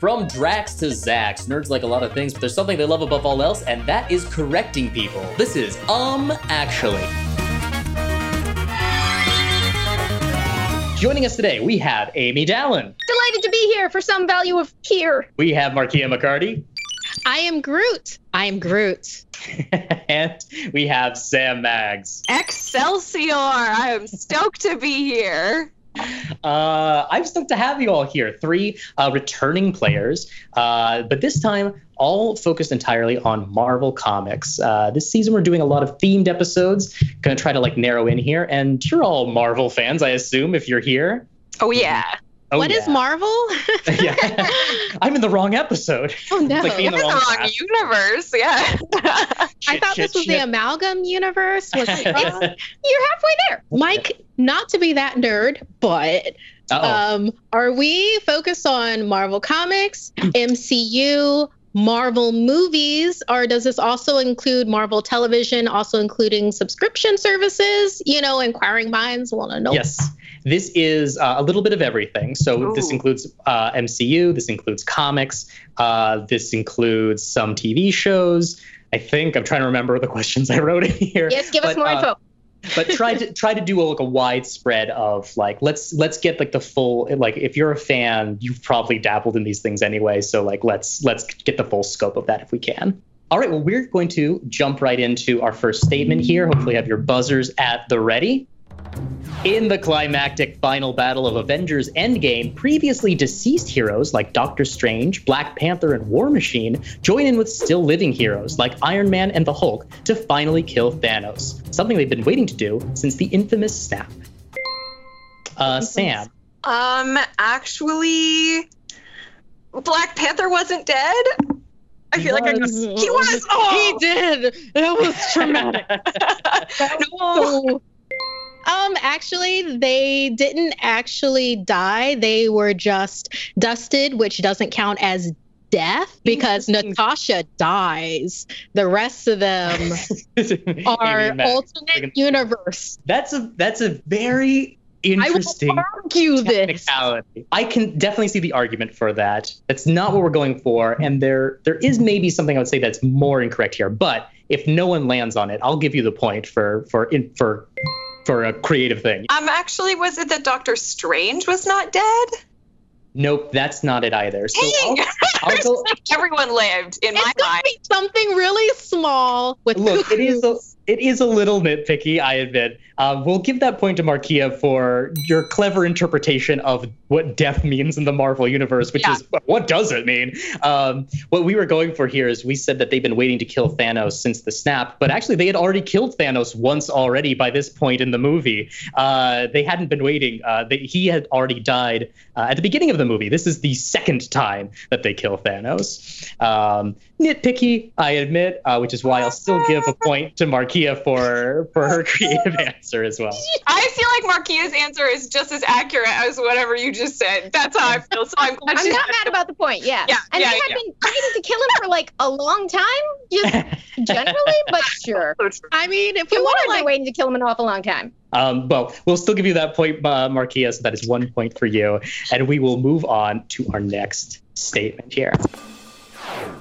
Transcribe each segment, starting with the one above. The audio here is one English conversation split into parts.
From Drax to Zax, nerds like a lot of things, but there's something they love above all else, and that is correcting people. This is Um Actually. Joining us today, we have Amy Dallen. Delighted to be here for some value of here. We have Markeia McCarty. I am Groot. I am Groot. and we have Sam Maggs. Excelsior! I am stoked to be here. Uh, I'm stoked to have you all here. Three uh, returning players, uh, but this time all focused entirely on Marvel Comics. Uh, this season we're doing a lot of themed episodes. Gonna try to like narrow in here, and you're all Marvel fans, I assume, if you're here. Oh yeah. Oh, What yeah. is Marvel? yeah, I'm in the wrong episode. oh no. It's like being in the wrong wrong universe, yeah. I Shit, thought this shit, was the amalgam universe. Was it wrong? You're halfway there. Mike, not to be that nerd, but Uh-oh. um, are we focused on Marvel Comics, MCU, Marvel movies, or does this also include Marvel television, also including subscription services? You know, inquiring minds want to know. Yes. This is uh, a little bit of everything. So this includes uh, MCU. This includes comics. Uh, this includes some TV shows. I think I'm trying to remember the questions I wrote in here. Yes, give us more uh, info. But try to try to do a, like a wide spread of like let's let's get like the full like if you're a fan you've probably dabbled in these things anyway so like let's let's get the full scope of that if we can. All right well we're going to jump right into our first statement here. Hopefully have your buzzers at the ready in the climactic final battle of Avengers Endgame, previously deceased heroes like Doctor Strange, Black Panther, and War Machine join in with still living heroes like Iron Man and the Hulk to finally kill Thanos, something they've been waiting to do since the infamous snap. Uh, Sam, Um, actually, Black Panther wasn't dead. I He feel like I was. just, he was. Oh, He did. That was traumatic. no. So, um, actually, they didn't actually die. They were just dusted, which doesn't count as death because Natasha dies. The rest of them are alternate universe. That's a that's a very interesting. I will argue this. I can definitely see the argument for that. That's not what we're going for, and there there is maybe something I would say that's more incorrect here. But if no one lands on it, I'll give you the point for for in, for for a creative thing. Um, actually, was it that Doctor Strange was not dead? Nope, that's not it either. So I'll, I'll go. Everyone lived in my It's gonna mind. be something really small with Look, it is a cuckoos. It is a little nitpicky, I admit. Um, we'll give that point to Markeia for your clever interpretation of what death means in the Marvel universe, which Yeah. is what does it mean? Um, what we were going for here is we said that they've been waiting to kill Thanos since the snap, but actually they had already killed Thanos once already by this point in the movie. Uh, they hadn't been waiting. Uh, they, he had already died uh, at the beginning of the movie. This is the second time that they kill Thanos. Um, nitpicky, I admit, uh, which is why I'll still give a point to Markeia for for her creative answer as well. I feel like Markeia's answer is just as accurate as whatever you just said. That's how I feel. So I'm glad I'm she's not mad about the point. Yeah. Yeah, And yeah, they had yeah. been waiting to kill him for like a long time, just generally, but sure. so true. I mean, if we You want would to have been like waiting to kill him in an awful long time. Um, well, we'll still give you that point, uh, Markeia, so that is one point for you. And we will move on to our next statement here.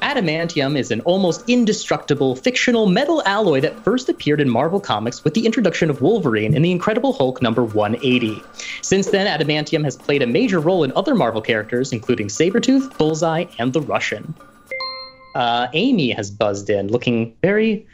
Adamantium is an almost indestructible fictional metal alloy that first appeared in Marvel Comics with the introduction of Wolverine in The Incredible Hulk number 180. Since then, Adamantium has played a major role in other Marvel characters, including Sabretooth, Bullseye, and the Russian. Uh, Amy has buzzed in, looking very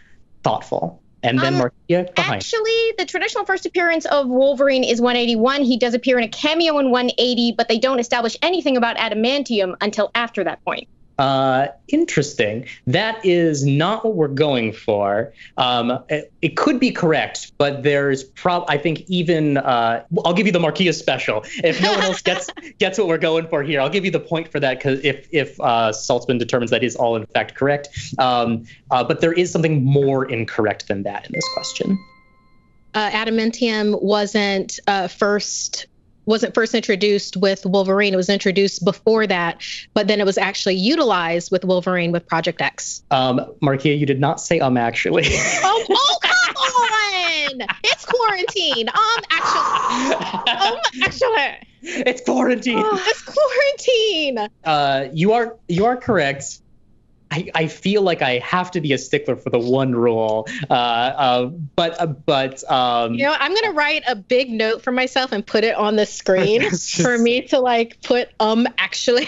thoughtful. And then Um, Markeia behind. Actually, the traditional first appearance of Wolverine is 181. He does appear in a cameo in 180, but they don't establish anything about adamantium until after that point. Uh, interesting. That is not what we're going for. Um, it, it could be correct, but there's prob. I think even uh, I'll give you the Markeia special. If no one else gets gets what we're going for here, I'll give you the point for that because if if uh, Saltzman determines that is all in fact correct. Um, uh, but there is something more incorrect than that in this question. uh, adamantium wasn't uh, first wasn't first introduced with Wolverine. It was introduced before that, but then it was actually utilized with Wolverine with Project X. Um, Markeia, you did not say um actually. oh, oh, come on! It's quarantine. Um, actually, um, actually, it's quarantine. oh, it's quarantine. Uh, you are you are correct. I, I feel like I have to be a stickler for the one rule. Uh, uh, but uh, but um, You know, I'm gonna write a big note for myself and put it on the screen just- for me to like put um actually.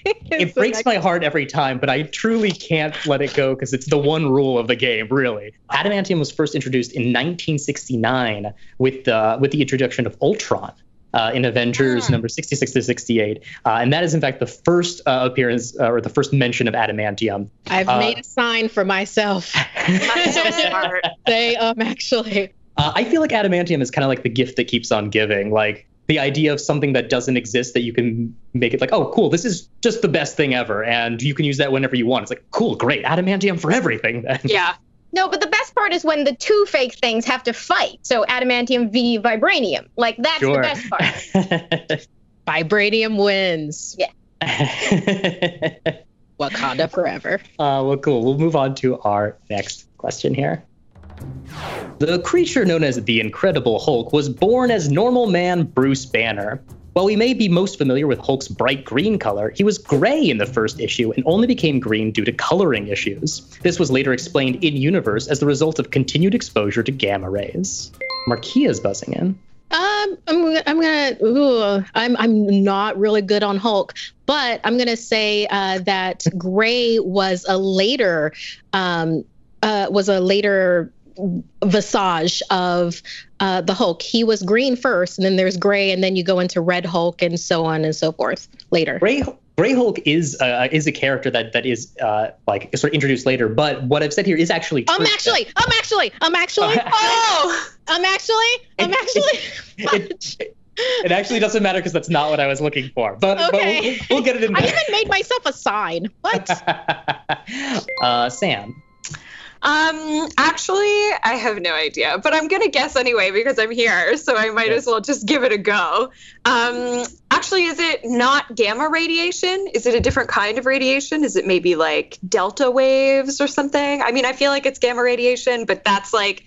it breaks my heart every time, but I truly can't let it go because it's the one rule of the game, really. Adamantium was first introduced in 1969 with the with the introduction of Ultron. Uh, in Avengers Hmm. number 66 to 68. Uh, and that is, in fact, the first uh, appearance uh, or the first mention of adamantium. I've Uh, made a sign for myself. That's so smart. Say um actually. Uh, I feel like adamantium is kind of like the gift that keeps on giving. Like the idea of something that doesn't exist that you can make it like, oh, cool, this is just the best thing ever, and you can use that whenever you want. It's like, cool, great, adamantium for everything. Then. Yeah. No, but the best part is when the two fake things have to fight. So adamantium v vibranium. Like that's Sure. the best part. Vibranium wins. Yeah. Wakanda forever. Uh, well, cool. We'll move on to our next question here. The creature known as the Incredible Hulk was born as normal man Bruce Banner. While we may be most familiar with Hulk's bright green color, he was gray in the first issue and only became green due to coloring issues. This was later explained in universe as the result of continued exposure to gamma rays. Markeia's buzzing in. Um, I'm I'm gonna, ooh, I'm, I'm not really good on Hulk, but I'm gonna say uh, that Gray was a later, um, uh, was a later visage of uh, the Hulk. He was green first, and then there's Gray, and then you go into Red Hulk, and so on and so forth later. Gray Gray Hulk is uh, is a character that that is uh, like sort of introduced later, but what I've said here is actually I'm actually, I'm actually, I'm actually, Oh, I'm actually, I'm actually. it, it actually doesn't matter because that's not what I was looking for. But, but we'll, we'll get it in I there. even made myself a sign. What? uh, Sam. Um, actually, I have no idea, but I'm gonna guess anyway because I'm here, so I might Yeah. as well just give it a go. Um, actually, is it not gamma radiation? Is it a different kind of radiation? Is it maybe like delta waves or something? I mean, I feel like it's gamma radiation, but that's like,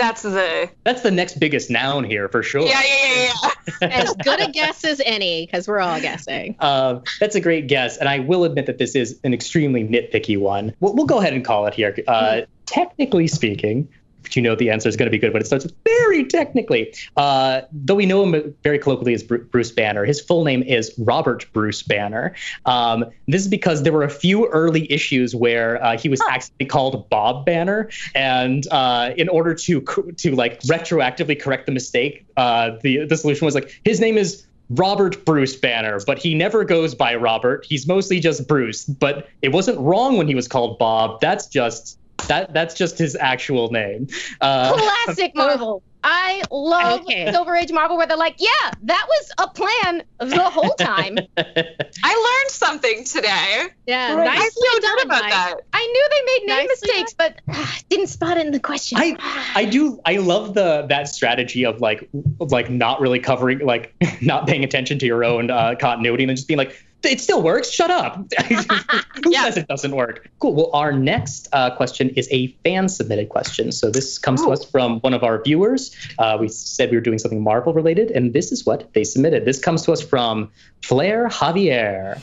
that's the That's the next biggest noun here for sure. yeah, yeah, yeah, yeah. as good a guess as any, because we're all guessing. Um, that's a great guess, and I will admit that this is an extremely nitpicky one. We'll, we'll go ahead and call it here. Uh, technically speaking, but you know the answer is going to be good when it starts with very technically. Uh, though we know him very colloquially as Bruce Banner, his full name is Robert Bruce Banner. Um, this is because there were a few early issues where uh, he was actually called Bob Banner, and uh, in order to to like retroactively correct the mistake, uh, the the solution was like his name is Robert Bruce Banner, but he never goes by Robert. He's mostly just Bruce. But it wasn't wrong when he was called Bob. That's just that that's just his actual name. Uh, Classic Marvel. I love Okay. Silver Age Marvel where they're like, yeah, that was a plan the whole time. I learned something today. Yeah, Right. I feel good done, about Mike. that. I knew they made name Nicely mistakes, but ah, didn't spot it in the question. I I do I love the that strategy of like of like not really covering like not paying attention to your own uh, continuity and just being like it still works. Shut up. Who Yeah. says it doesn't work? Cool. Well, our next uh, question is a fan submitted question. So this comes to us from one of our viewers. Uh, we said we were doing something Marvel related, and this is what they submitted. This comes to us from Flair Javier.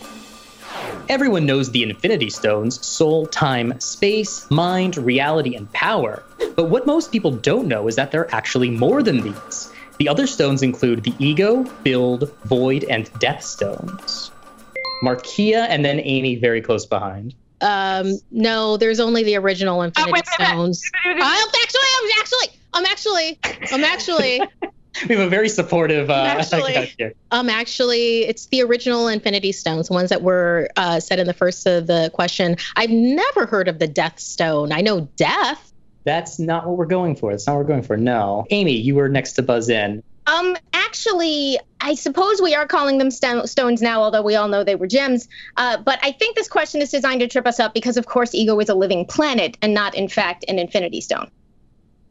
Everyone knows the Infinity Stones soul, time, space, mind, reality, and power. But what most people don't know is that there are actually more than these. The other stones include the Ego, Build, Void, and Death Stones. Markeia and then Amy very close behind. Um, no, there's only the original Infinity Oh, wait, wait, wait. Stones. I'm actually, I'm actually, I'm actually, I'm actually, We have a very supportive uh, Actually- guest here. um, actually, it's the original Infinity Stones, the ones that were uh, said in the first of the question. I've never heard of the Death Stone. I know death. That's not what we're going for. That's not what we're going for. No. Amy, you were next to buzz in. Um, actually, I suppose we are calling them sto- stones now, although we all know they were gems. Uh, but I think this question is designed to trip us up because, of course, Ego is a living planet and not, in fact, an infinity stone.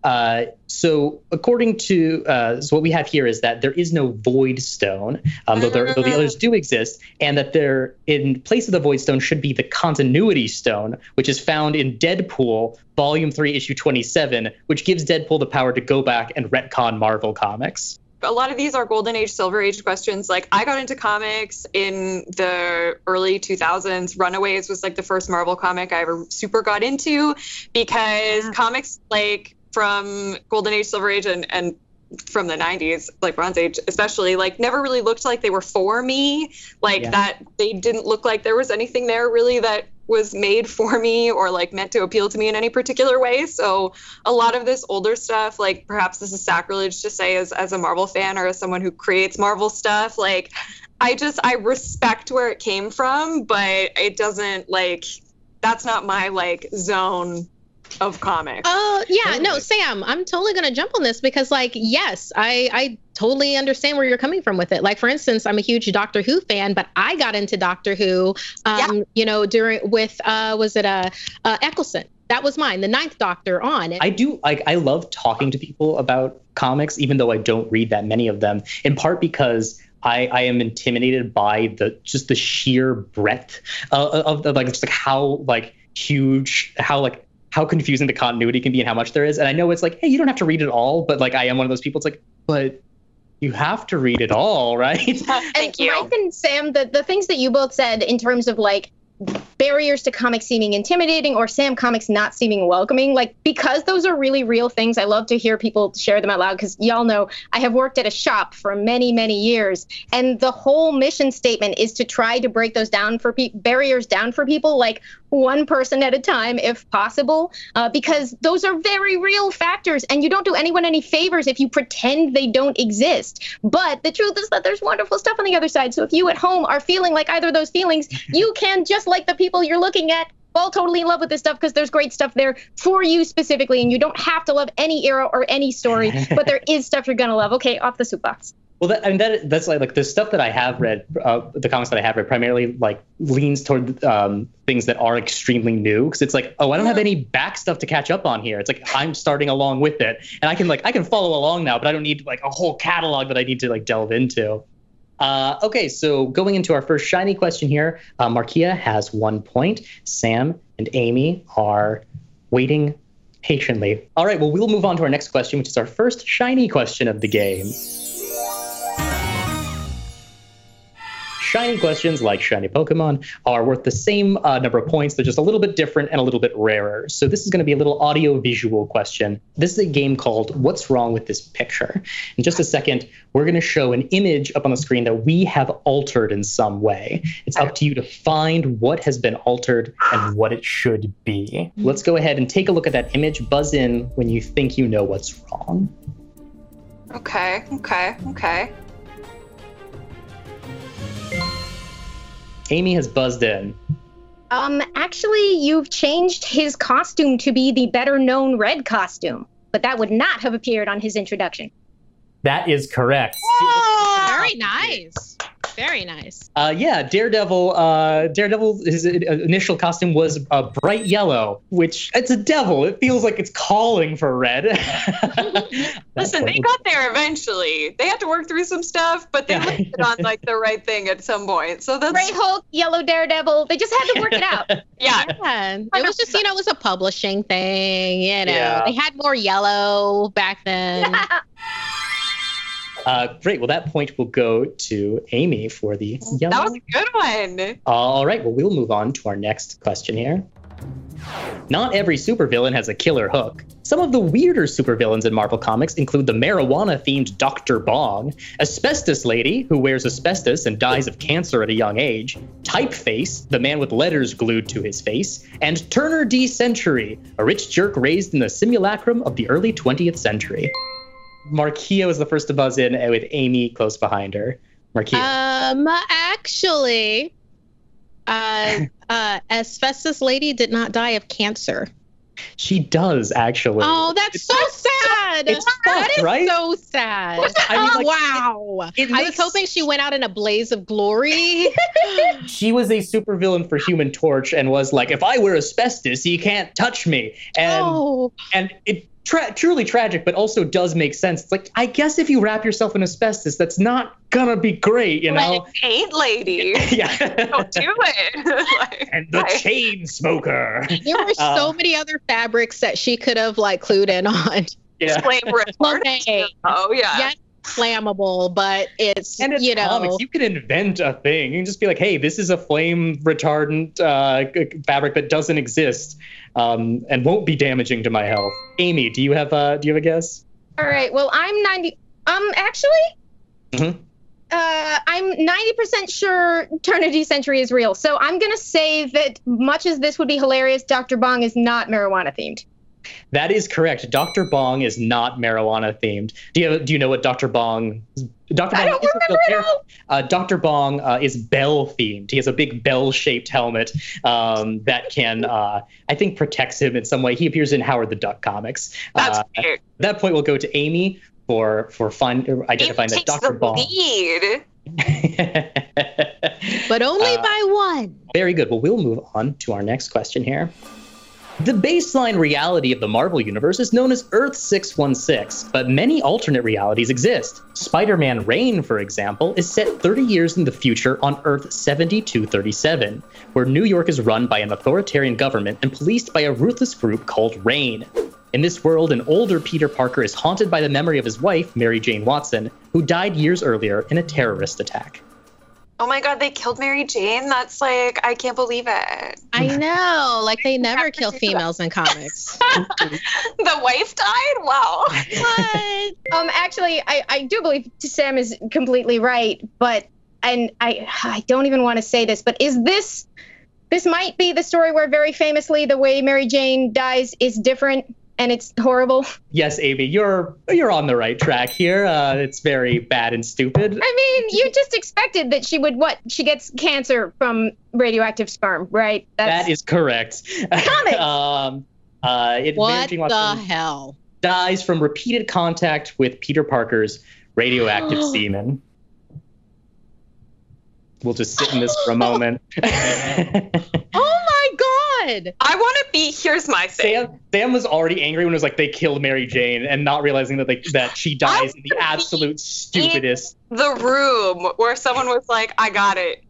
Uh, so according to uh, so what we have here is that there is no void stone, um, though, there, though the others do exist, and that there in place of the void stone should be the continuity stone, which is found in Deadpool Volume Three, Issue 27, which gives Deadpool the power to go back and retcon Marvel comics a lot of these are golden age silver age questions like i got into comics in the early 2000s runaways was like the first marvel comic i ever super got into because yeah. comics like from golden age silver age and, and from the 90s like bronze age especially like never really looked like they were for me like yeah. that they didn't look like there was anything there really that was made for me or like meant to appeal to me in any particular way. So a lot of this older stuff, like perhaps this is sacrilege to say as as a Marvel fan or as someone who creates Marvel stuff, like I just I respect where it came from, but it doesn't like that's not my like zone of comics. Oh, uh, yeah. Totally. No, Sam, I'm totally going to jump on this because, like, yes, I, I totally understand where you're coming from with it. Like, for instance, I'm a huge Doctor Who fan, but I got into Doctor Who, um, yeah. you know, during with, uh, was it uh, uh, Eccleston? That was mine, the Ninth Doctor on. I do like. I love talking to people about comics, even though I don't read that many of them. In part because I, I, am intimidated by the just the sheer breadth uh, of, of, like just like how like huge how like how confusing the continuity can be and how much there is. And I know it's like, hey, you don't have to read it all, but like I am one of those people. It's like, but you have to read it all, right? Thank and you. Mike and Sam, the, the things that you both said in terms of like barriers to comics seeming intimidating or Sam comics not seeming welcoming. Like, because those are really real things, I love to hear people share them out loud because y'all know I have worked at a shop for many, many years. And the whole mission statement is to try to break those down for pe- barriers down for people, like one person at a time if possible, uh, because those are very real factors. And you don't do anyone any favors if you pretend they don't exist. But the truth is that there's wonderful stuff on the other side. So if you at home are feeling like either of those feelings, you can just like the people you're looking at fall totally in love with this stuff because there's great stuff there for you specifically, and you don't have to love any era or any story, but there is stuff you're gonna love. Okay, off the soapbox. Well, that, I mean that that's like like the stuff that I have read, uh, the comics that I have read primarily like leans toward um, things that are extremely new because it's like oh I don't have any back stuff to catch up on here. It's like I'm starting along with it, and I can like I can follow along now, but I don't need like a whole catalog that I need to like delve into. Uh, okay, so going into our first shiny question here, uh, Markeia has one point. Sam and Amy are waiting patiently. All right, well, we'll move on to our next question, which is our first shiny question of the game. Shiny questions, like shiny Pokemon, are worth the same uh, number of points. They're just a little bit different and a little bit rarer. So this is going to be a little audio visual question. This is a game called What's Wrong with This Picture? In just a second, we're going to show an image up on the screen that we have altered in some way. It's up to you to find what has been altered and what it should be. Let's go ahead and take a look at that image. Buzz in when you think you know what's wrong. Okay, okay, okay. Amy has buzzed in. Um, actually, you've changed his costume to be the better known red costume, but that would not have appeared on his introduction. That is correct. Very nice. Very nice. Uh, yeah, Daredevil. Uh, Daredevil. His initial costume was a bright yellow, which it's a devil. It feels like it's calling for red. Listen, they got there eventually. They had to work through some stuff, but they yeah. landed on like the right thing at some point. So that's Gray Hulk, Yellow Daredevil. They just had to work it out. yeah. yeah. It was just you know it was a publishing thing. You know yeah. they had more yellow back then. Uh, great. Well, that point will go to Amy for the yellow. That was a good one. All right. Well, we'll move on to our next question here. Not every supervillain has a killer hook. Some of the weirder supervillains in Marvel Comics include the marijuana themed Dr. Bong, Asbestos Lady, who wears asbestos and dies of cancer at a young age, Typeface, the man with letters glued to his face, and Turner D. Century, a rich jerk raised in the simulacrum of the early 20th century. Markeia was the first to buzz in with Amy close behind her. Markeia. Um, actually, uh, uh, Asbestos Lady did not die of cancer. She does actually. Oh, that's it's, so sad. It's that is right? so sad. I mean, like, wow. It, it I was hoping she went out in a blaze of glory. she was a supervillain for Human Torch and was like, if I wear asbestos, he can't touch me. And oh. and it tra- truly tragic, but also does make sense. It's like I guess if you wrap yourself in asbestos, that's not gonna be great, you know? Like, ain't lady. yeah. Don't do it. Like, and the right. chain smoker. There were so Uh, many other fabrics that she could have like clued in on. Yeah. flame retardant. Oh yeah. Yes, flammable, but it's And it's you know comics. You can invent a thing. You can just be like, "Hey, this is a flame retardant uh, fabric that doesn't exist um, and won't be damaging to my health." Amy, do you have a do you have a guess? All right. Well, I'm 90. Um, actually, Mhm. uh, I'm 90% sure Turner D. Century is real. So I'm gonna say that much as this would be hilarious, Dr. Bong is not marijuana themed. That is correct. Dr. Bong is not marijuana themed. Do you do you know what Dr. Bong? Dr. I Bong don't is remember at all. Uh, Dr. Bong uh, is bell themed. He has a big bell shaped helmet um, that can, uh, I think, protects him in some way. He appears in Howard the Duck comics. That's Uh, weird. at that point, we'll go to Amy for for find, identifying Amy that takes Dr. the Bong. lead. but only Uh, by one. Very good. Well, we'll move on to our next question here. The baseline reality of the Marvel Universe is known as Earth 616, but many alternate realities exist. Spider Man Reign, for example, is set 30 years in the future on Earth 7237, where New York is run by an authoritarian government and policed by a ruthless group called Reign. In this world, an older Peter Parker is haunted by the memory of his wife, Mary Jane Watson, who died years earlier in a terrorist attack. Oh my god, they killed Mary Jane. That's like I can't believe it. I know, like they never kill females in comics. the wife died. Wow. what? Um, actually, I, I do believe Sam is completely right, but and I I don't even want to say this, but is this this might be the story where very famously the way Mary Jane dies is different and it's horrible. Yes, Amy, you're you're on the right track here. Uh, it's very bad and stupid. I mean, you just expected that she would what? She gets cancer from radioactive sperm, right? That is correct. Comics. um, uh, it, Mary What Jane the Watson hell? dies from repeated contact with Peter Parker's radioactive semen. We'll just sit in this for a moment. Oh my god! I want to be. Here's my thing. Sam, Sam was already angry when it was like they killed Mary Jane and not realizing that they, that she dies in the absolute stupidest. The room where someone was like, "I got it."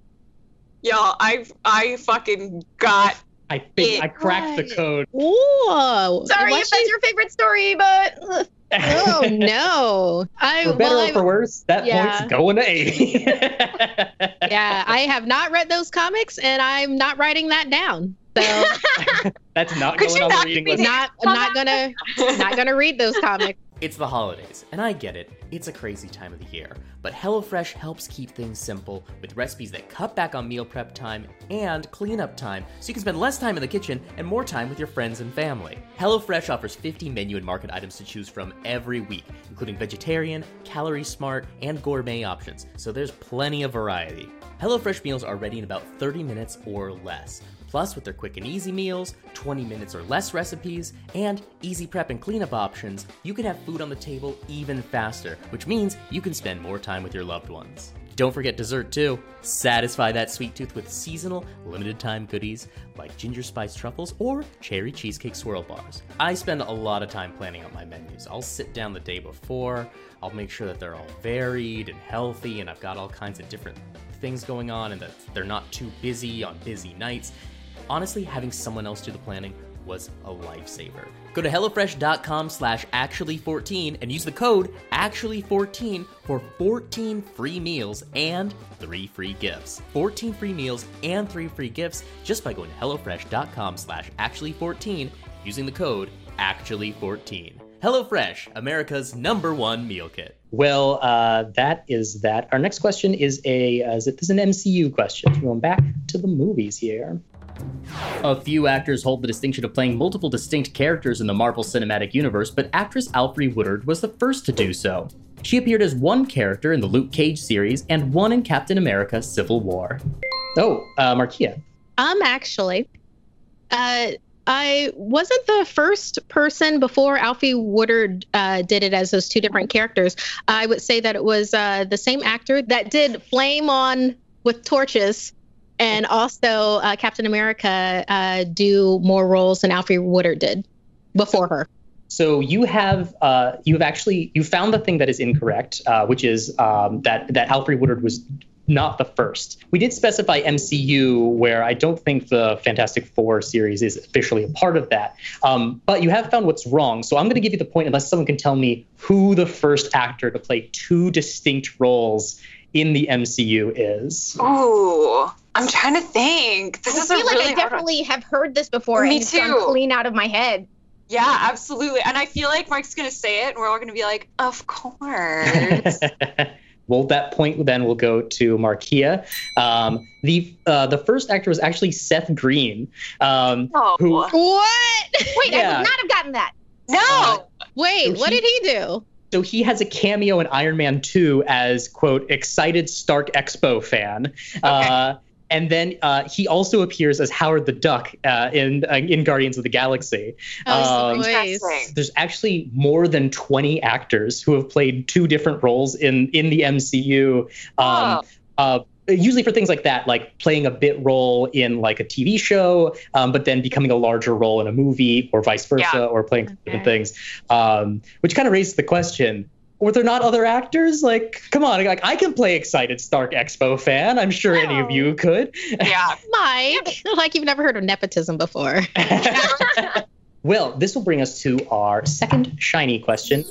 Y'all, I I fucking got. I think I cracked the code. Whoa! Sorry Was if that's your favorite story, but Oh no! I for better well, or for I, worse, that yeah. point's going to Amy. yeah, I have not read those comics, and I'm not writing that down. So That's not Could going you on the reading list. not not gonna not gonna read those comics. It's the holidays, and I get it, it's a crazy time of the year. But HelloFresh helps keep things simple with recipes that cut back on meal prep time and cleanup time so you can spend less time in the kitchen and more time with your friends and family. HelloFresh offers 50 menu and market items to choose from every week, including vegetarian, calorie smart, and gourmet options, so there's plenty of variety. HelloFresh meals are ready in about 30 minutes or less. Plus, with their quick and easy meals, 20 minutes or less recipes, and easy prep and cleanup options, you can have food on the table even faster, which means you can spend more time with your loved ones. Don't forget dessert too. Satisfy that sweet tooth with seasonal, limited time goodies like ginger spice truffles or cherry cheesecake swirl bars. I spend a lot of time planning out my menus. I'll sit down the day before, I'll make sure that they're all varied and healthy, and I've got all kinds of different things going on and that they're not too busy on busy nights. Honestly, having someone else do the planning was a lifesaver. Go to HelloFresh.com slash actually14 and use the code actually14 for 14 free meals and 3 free gifts. 14 free meals and 3 free gifts just by going to HelloFresh.com slash actually14 using the code actually14. HelloFresh, America's number one meal kit. Well, uh, that is that. Our next question is a uh, is, it, this is an MCU question. Going back to the movies here. A few actors hold the distinction of playing multiple distinct characters in the Marvel Cinematic Universe, but actress Alfre Woodard was the first to do so. She appeared as one character in the Luke Cage series and one in Captain America: Civil War. Oh, uh, Markeia. Um, actually, uh, I wasn't the first person before Alfre Woodard uh, did it as those two different characters. I would say that it was uh, the same actor that did Flame on with torches, and also uh, Captain America uh, do more roles than Alfre Woodard did before her. So you have uh, you have actually you found the thing that is incorrect, uh, which is um, that that Alfre Woodard was not the first. We did specify MCU, where I don't think the Fantastic Four series is officially a part of that. Um, but you have found what's wrong. So I'm going to give you the point, unless someone can tell me who the first actor to play two distinct roles in the MCU is. Ooh, I'm trying to think. This I is feel a like really I hard one. definitely have heard this before Me and it's gone too. clean out of my head. Yeah, absolutely. And I feel like Mike's gonna say it, and we're all gonna be like, "Of course." well, that point then will go to Markeia. Um, the uh, the first actor was actually Seth Green. Um, oh Who- What? Wait, I Yeah. would not have gotten that. no! Wait, So what he- did he do? so he has a cameo in Iron Man 2 as quote excited Stark Expo fan. Uh, and then uh, he also appears as Howard the Duck uh, in uh, in Guardians of the Galaxy. Oh, Um. There's actually more than 20 actors who have played two different roles in in the MCU. Um, Oh. uh, usually for things like that, like playing a bit role in like a TV show, um, but then becoming a larger role in a movie, or vice versa, Yeah. or playing different things. Um, which kind of raises the question. Were there not other actors? Like, come on, like I can play excited Stark Expo fan. I'm sure any of you could. Yeah. Mike, like you've never heard of nepotism before. well, this will bring us to our second shiny question.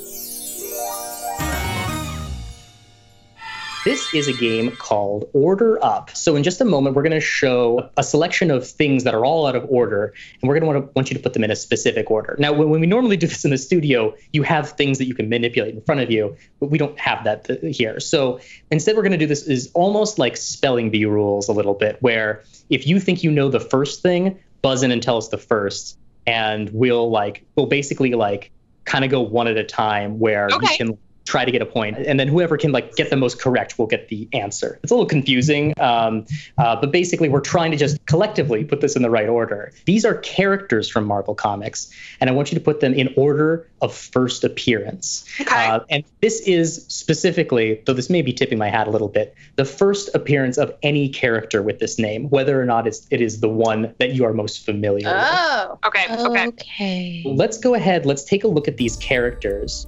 This is a game called Order Up. So in just a moment, we're going to show a selection of things that are all out of order, and we're going to want, want you to put them in a specific order. Now, when, we normally do this in the studio, you have things that you can manipulate in front of you, but we don't have that th- here. So instead, we're going to do this is almost like spelling bee rules a little bit, where if you think you know the first thing, buzz in and tell us the first, and we'll like we'll basically like kind of go one at a time where Okay. you can try to get a point and then whoever can like get the most correct will get the answer it's a little confusing um, uh, but basically we're trying to just collectively put this in the right order these are characters from marvel comics and i want you to put them in order of first appearance Okay. uh, and this is specifically, though this may be tipping my hat a little bit, the first appearance of any character with this name, whether or not it's, it is the one that you are most familiar with. Oh. okay. Okay. Okay. Let's go ahead. Let's take a look at these characters.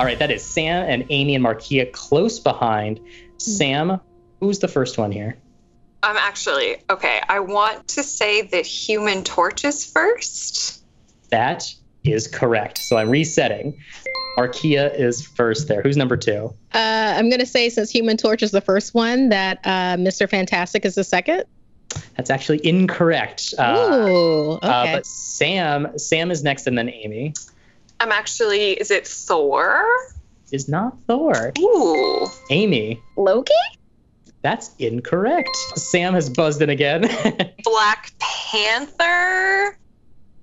All right, that is Sam and Amy and Markeia close behind. Sam, who's the first one here? I'm actually okay. I want to say that Human Torch is first. That is correct. So I'm resetting. Markeia is first there. Who's number two? Uh, I'm gonna say since Human Torch is the first one, that uh, Mr. Fantastic is the second. That's actually incorrect. Uh, Ooh. Okay. uh, but Sam, Sam is next, and then Amy I'm actually. Is it Thor? is not Thor. Ooh. Amy, Loki? that's incorrect. Sam has buzzed in again. Black Panther.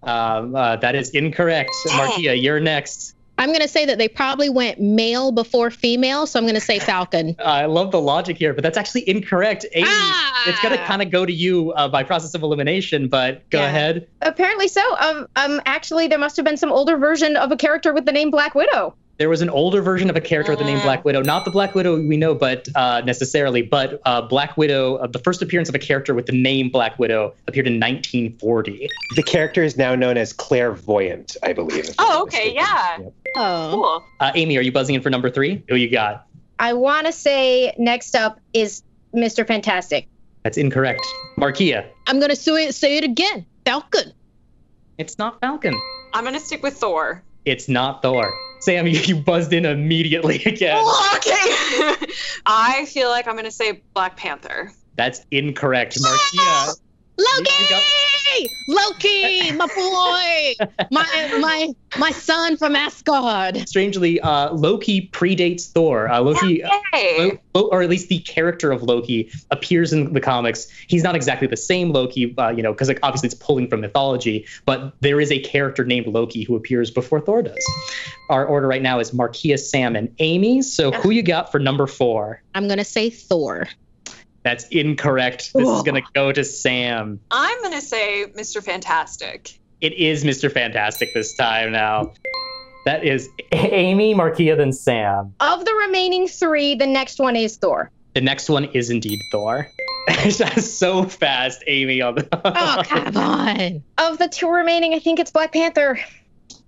um, uh, that is incorrect. Markeia, you're next. I'm gonna say that they probably went male before female, so I'm gonna say Falcon. I love the logic here, but that's actually incorrect. Amy, Ah! it's gonna kind of go to you uh, by process of elimination, but go Yeah. ahead. Apparently so. Um, um, actually, there must have been some older version of a character with the name Black Widow. There was an older version of a character with the name. Black Widow, not the Black Widow we know, but uh, necessarily, but uh, Black Widow. Uh, the first appearance of a character with the name Black Widow appeared in 1940. The character is now known as Claire Voyant, I believe. Oh, okay, yeah. Yep. Oh. Cool. Uh, Amy, are you buzzing in for number three? Who you got? I want to say next up is Mr. Fantastic. That's incorrect. Markeia, I'm gonna say it, say it again. Falcon. it's not Falcon. I'm gonna stick with Thor. It's not Thor. Sam, you, you buzzed in immediately again. Okay. I feel like I'm gonna say Black Panther. That's incorrect. Markeia, Loki! Loki, my boy, my my my son from Asgard. strangely, uh, Loki predates Thor. Uh, Loki. Yay. Lo- Lo- or at least the character of Loki appears in the comics. He's not exactly the same Loki, uh, you know, because like, obviously it's pulling from mythology. But there is a character named Loki who appears before Thor does. Our order right now is Markeia, Sam, and Amy. So who you got for number four? I'm gonna say Thor. That's incorrect. This is gonna go to Sam. I'm gonna say Mr. Fantastic. It is Mr. Fantastic this time now. That is Amy, Markeia, then Sam. Of the remaining three, the next one is Thor. The next one is indeed Thor. That's so fast, Amy. On the Oh, come on. Of the two remaining, I think it's Black Panther.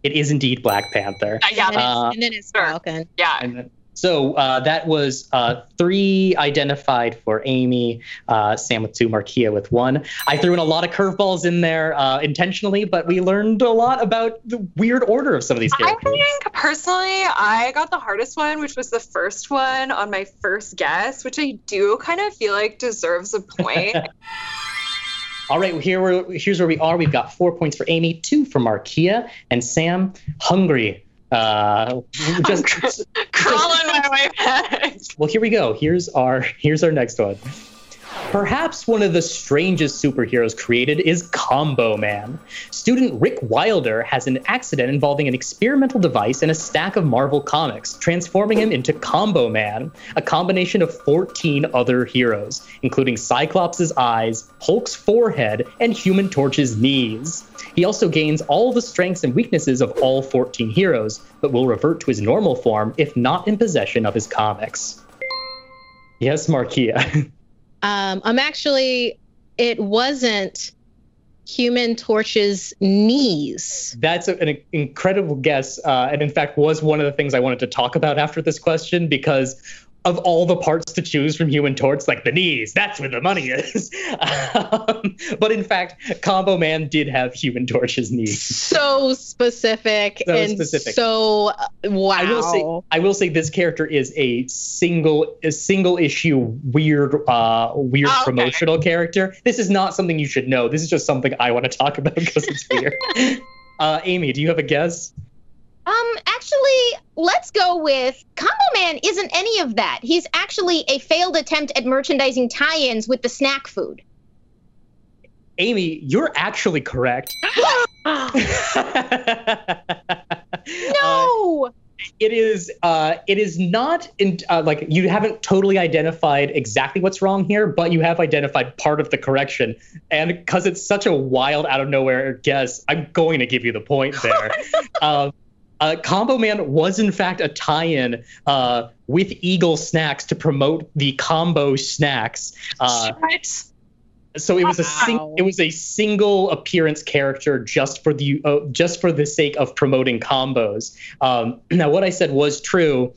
it is indeed Black Panther. Uh, yeah, And, Uh, and then it's. Falcon. yeah. And then- so uh, that was uh, three identified for Amy, uh, Sam with two, Markeia with one. I threw in a lot of curveballs in there uh, intentionally, but we learned a lot about the weird order of some of these games. I think personally, I got the hardest one, which was the first one on my first guess, which I do kind of feel like deserves a point. All right, here we're, here's where we are. We've got four points for Amy, two for Markeia, and Sam, hungry. Uh, just, Crawling my way back. well, here we go. Here's our here's our next one. Perhaps one of the strangest superheroes created is Combo Man. Student Rick Wilder has an accident involving an experimental device and a stack of Marvel comics, transforming him into Combo Man, a combination of 14 other heroes, including Cyclops' eyes, Hulk's forehead, and Human Torch's knees. He also gains all the strengths and weaknesses of all 14 heroes, but will revert to his normal form if not in possession of his comics. Yes, Markeia. Um, I'm actually, it wasn't Human Torch's knees. That's a- an incredible guess, uh, and in fact was one of the things I wanted to talk about after this question because of all the parts to choose from Human Torch, like the knees, that's where the money is. um, but in fact, Combo Man did have Human Torch's knees. So specific So and specific. so uh, wow. I will say, I will say, this character is a single, a single issue weird, uh, weird okay. promotional character. This is not something you should know. This is just something I want to talk about because it's weird. uh, Amy, do you have a guess? Um, actually, let's go with Combo Man isn't any of that. He's actually a failed attempt at merchandising tie-ins with the snack food. Amy, you're actually correct. No! Uh, it is. Uh, it is not in uh, like you haven't totally identified exactly what's wrong here, but you have identified part of the correction. And because it's such a wild, out of nowhere guess, I'm going to give you the point there. uh, uh, Combo Man was in fact a tie-in uh, with Eagle Snacks to promote the combo snacks. Uh, Shit. so it was a sing- it was a single appearance character just for the uh, just for the sake of promoting combos. Um, now, what I said was true.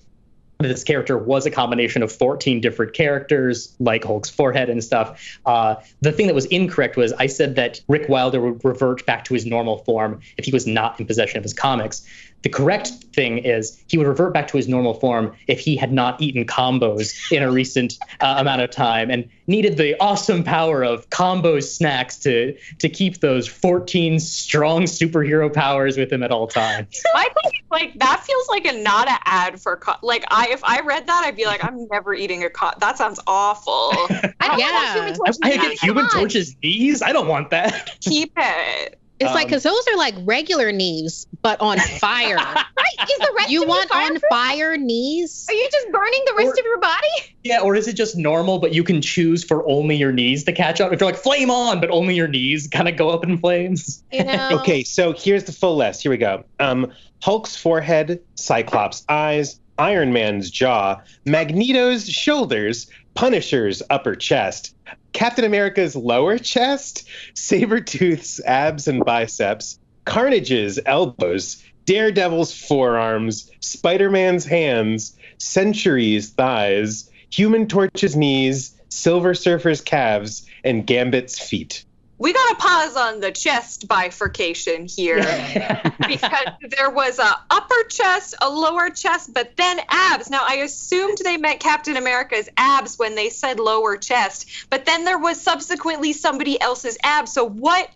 This character was a combination of 14 different characters, like Hulk's forehead and stuff. Uh, the thing that was incorrect was I said that Rick Wilder would revert back to his normal form if he was not in possession of his comics. The correct thing is he would revert back to his normal form if he had not eaten combos in a recent uh, amount of time and needed the awesome power of combo snacks to to keep those 14 strong superhero powers with him at all times. I think like that feels like a not an ad for co- like I if I read that I'd be like I'm never eating a co- that sounds awful. I don't Yeah. want Human I, Torch. I get Human torches on. Torch's knees. I don't want that. Keep it. It's like Um, because those are like regular knees, but on fire. Right? Is the rest you of want you on fireproof? fire knees? Are you just burning the rest Or- of your body? Yeah, or is it just normal, but you can choose for only your knees to catch up? If you're like flame on, but only your knees kind of go up in flames. You know. Okay, so here's the full list. Here we go. Um, Hulk's forehead, Cyclops' eyes, Iron Man's jaw, Magneto's shoulders, Punisher's upper chest, Captain America's lower chest, Sabretooth's abs and biceps, Carnage's elbows, Daredevil's forearms, Spider Man's hands, Century's thighs, Human Torch's knees, Silver Surfer's calves, and Gambit's feet. We got to pause on the chest bifurcation here because there was a upper chest, a lower chest, but then abs. Now I assumed they meant Captain America's abs when they said lower chest, but then there was subsequently somebody else's abs. So what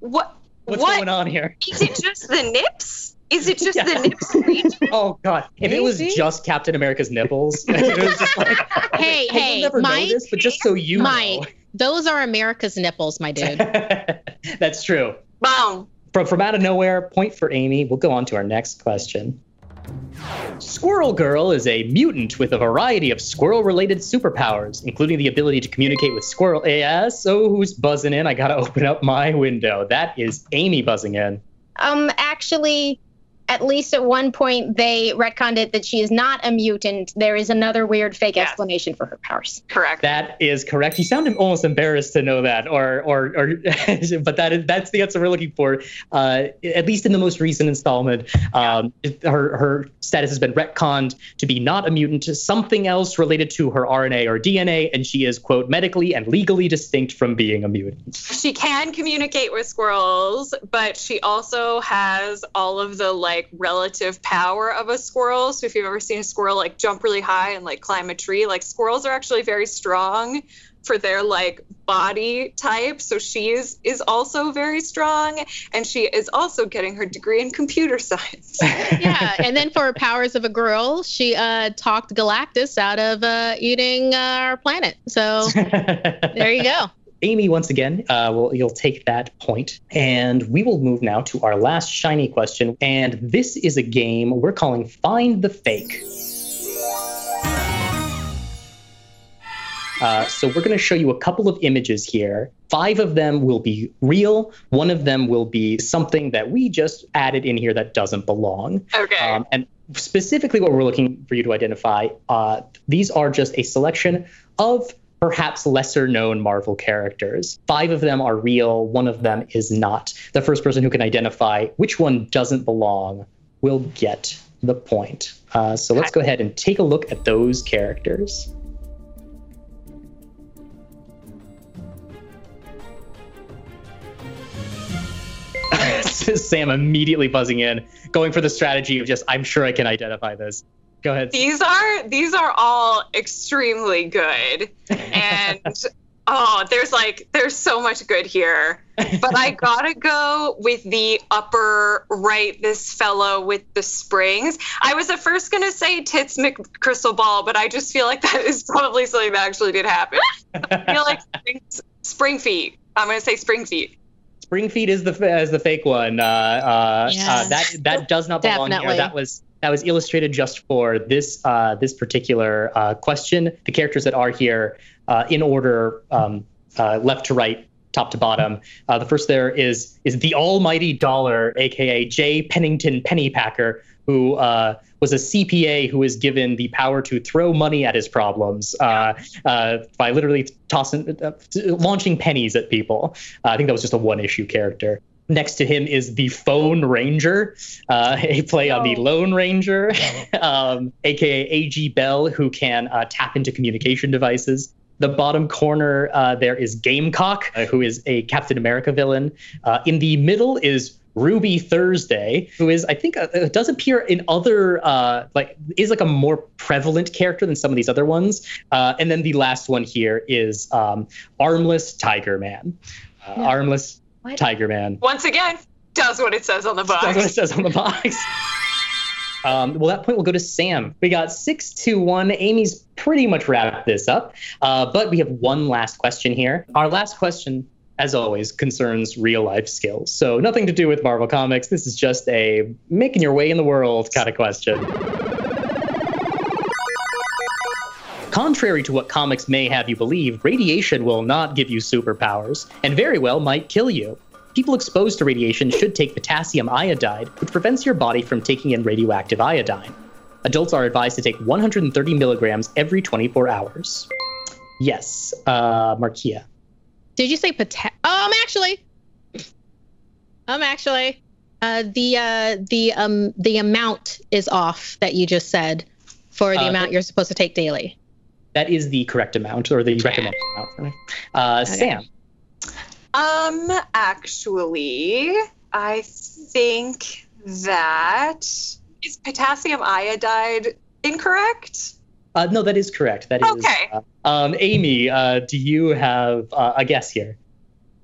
what What's what going on here? is it just the nips? Is it just Yeah. the nips region? Oh god! If it was just Captain America's nipples, it was just like, Hey, I will hey, never know Mike, this, but just so you Mike, those are America's nipples, my dude. That's true. Boom. From from out of nowhere, point for Amy. We'll go on to our next question. Squirrel Girl is a mutant with a variety of squirrel-related superpowers, including the ability to communicate with squirrel. Yeah, so who's buzzing in? I gotta open up my window. That is Amy buzzing in. Um, actually, at least at one point they retconned it that she is not a mutant. There is another weird fake Yes. explanation for her powers. Correct. That is correct. You sound almost embarrassed to know that, or or or, but that is that's the answer we're looking for. Uh, at least in the most recent installment, um, her her status has been retconned to be not a mutant, to something else related to her RNA or DNA, and she is quote medically and legally distinct from being a mutant. she can communicate with squirrels, but she also has all of the like relative power of a squirrel. So if you've ever seen a squirrel like jump really high and like climb a tree, like squirrels are actually very strong for their like body type. So she is is also very strong and she is also getting her degree in computer science. yeah, and then for powers of a girl, she uh, talked Galactus out of uh, eating uh, our planet. So there you go. Amy, once again, uh, will you'll take that point, and we will move now to our last shiny question. And this is a game we're calling Find the Fake. Uh, so we're going to show you a couple of images here. Five of them will be real. One of them will be something that we just added in here that doesn't belong. Okay. Um, and specifically, what we're looking for you to identify, uh, these are just a selection of perhaps lesser known Marvel characters. Five of them are real, one of them is not. The first person who can identify which one doesn't belong will get the point. Uh, so let's go ahead and take a look at those characters. Sam immediately buzzing in, going for the strategy of just, I'm sure I can identify this. Go ahead. these are these are all extremely good. And oh there's like there's so much good here. But i gotta go with the upper right this fellow with the springs. I was at first gonna say tits mccrystal ball but i just feel like that is probably something that actually did happen. I feel like spring, spring feet. I'm gonna say spring feet Spring Feet is the is the fake one. Uh, uh, Yeah. uh, that that does not belong Definitely. here. That was that was illustrated just for this uh, this particular uh, question. The characters that are here uh, in order, um, uh, left to right, top to bottom. Uh, the first there is is the Almighty Dollar, aka J. Pennington Pennypacker, who uh, was a CPA who was given the power to throw money at his problems uh, uh, by literally tossing, uh, launching pennies at people. Uh, I think that was just a one issue character. Next to him is the Phone Ranger, uh, a play on the Lone Ranger, um, aka A.G. Bell, who can uh, tap into communication devices. The bottom corner uh, there is Gamecock, uh, who is a Captain America villain. Uh, in the middle is Ruby Thursday, who is I think uh, uh, does appear in other uh, like is like a more prevalent character than some of these other ones. Uh, and then the last one here is um, Armless Tiger Man. Uh, No. Armless What? Tiger Man. once again does what it says on the That's what it box says on the box. Um, well, that point will go to Sam. We got six to one. Amy's pretty much wrapped this up, uh, but we have one last question here. Our last question, as always, concerns real life skills. So nothing to do with Marvel Comics. This is just a making your way in the world kind of question. Contrary to what comics may have you believe, radiation will not give you superpowers, and very well might kill you. People exposed to radiation should take potassium iodide, which prevents your body from taking in radioactive iodine. Adults are advised to take 130 milligrams every 24 hours. Yes, uh. Did you say pota- Um, actually, um, actually, uh, the uh, the um the amount is off that you just said for the Uh, amount you're supposed to take daily. That is the correct amount, or the recommended amount. Sorry. Uh, Okay. Sam. Um, actually, I think that is potassium iodide incorrect. Uh, no, that is correct. That is. Okay. uh, um, Amy, uh, do you have uh, a guess here?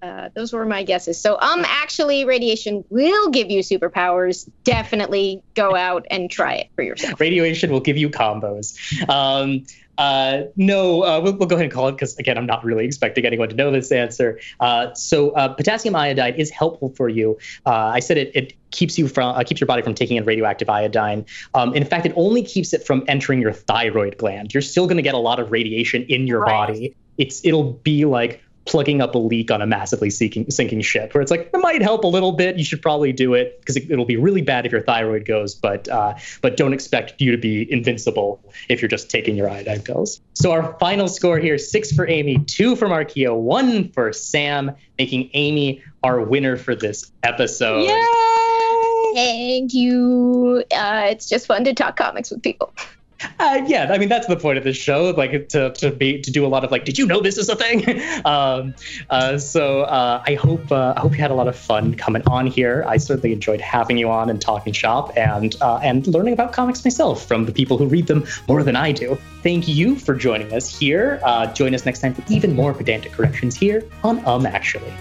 Uh, those were my guesses. So, um, actually, radiation will give you superpowers. Definitely go out and try it for yourself. Radiation will give you combos. Um, uh, no, uh, we'll, we'll go ahead and call it because again, I'm not really expecting anyone to know this answer. Uh, so uh, potassium iodide is helpful for you. Uh, I said it, it keeps you from uh, keeps your body from taking in radioactive iodine. Um, in fact, it only keeps it from entering your thyroid gland. You're still going to get a lot of radiation in your Right. body. It's it'll be like plugging up a leak on a massively sinking, sinking ship, where it's like it might help a little bit. You should probably do it because it, will be really bad if your thyroid goes, but uh, but don't expect you to be invincible if you're just taking your iodine pills. So our final score here: six for Amy, two for Markeia, one for Sam, making Amy our winner for this episode. Yay! Thank you. Uh, it's just fun to talk comics with people. Uh, yeah, I mean that's the point of this show, like to, to be to do a lot of like, did you know this is a thing? um, uh, so uh, I hope uh, I hope you had a lot of fun coming on here. I certainly enjoyed having you on and talking shop and uh, and learning about comics myself from the people who read them more than I do. Thank you for joining us here. Uh, join us next time for even more pedantic corrections here on Um Actually.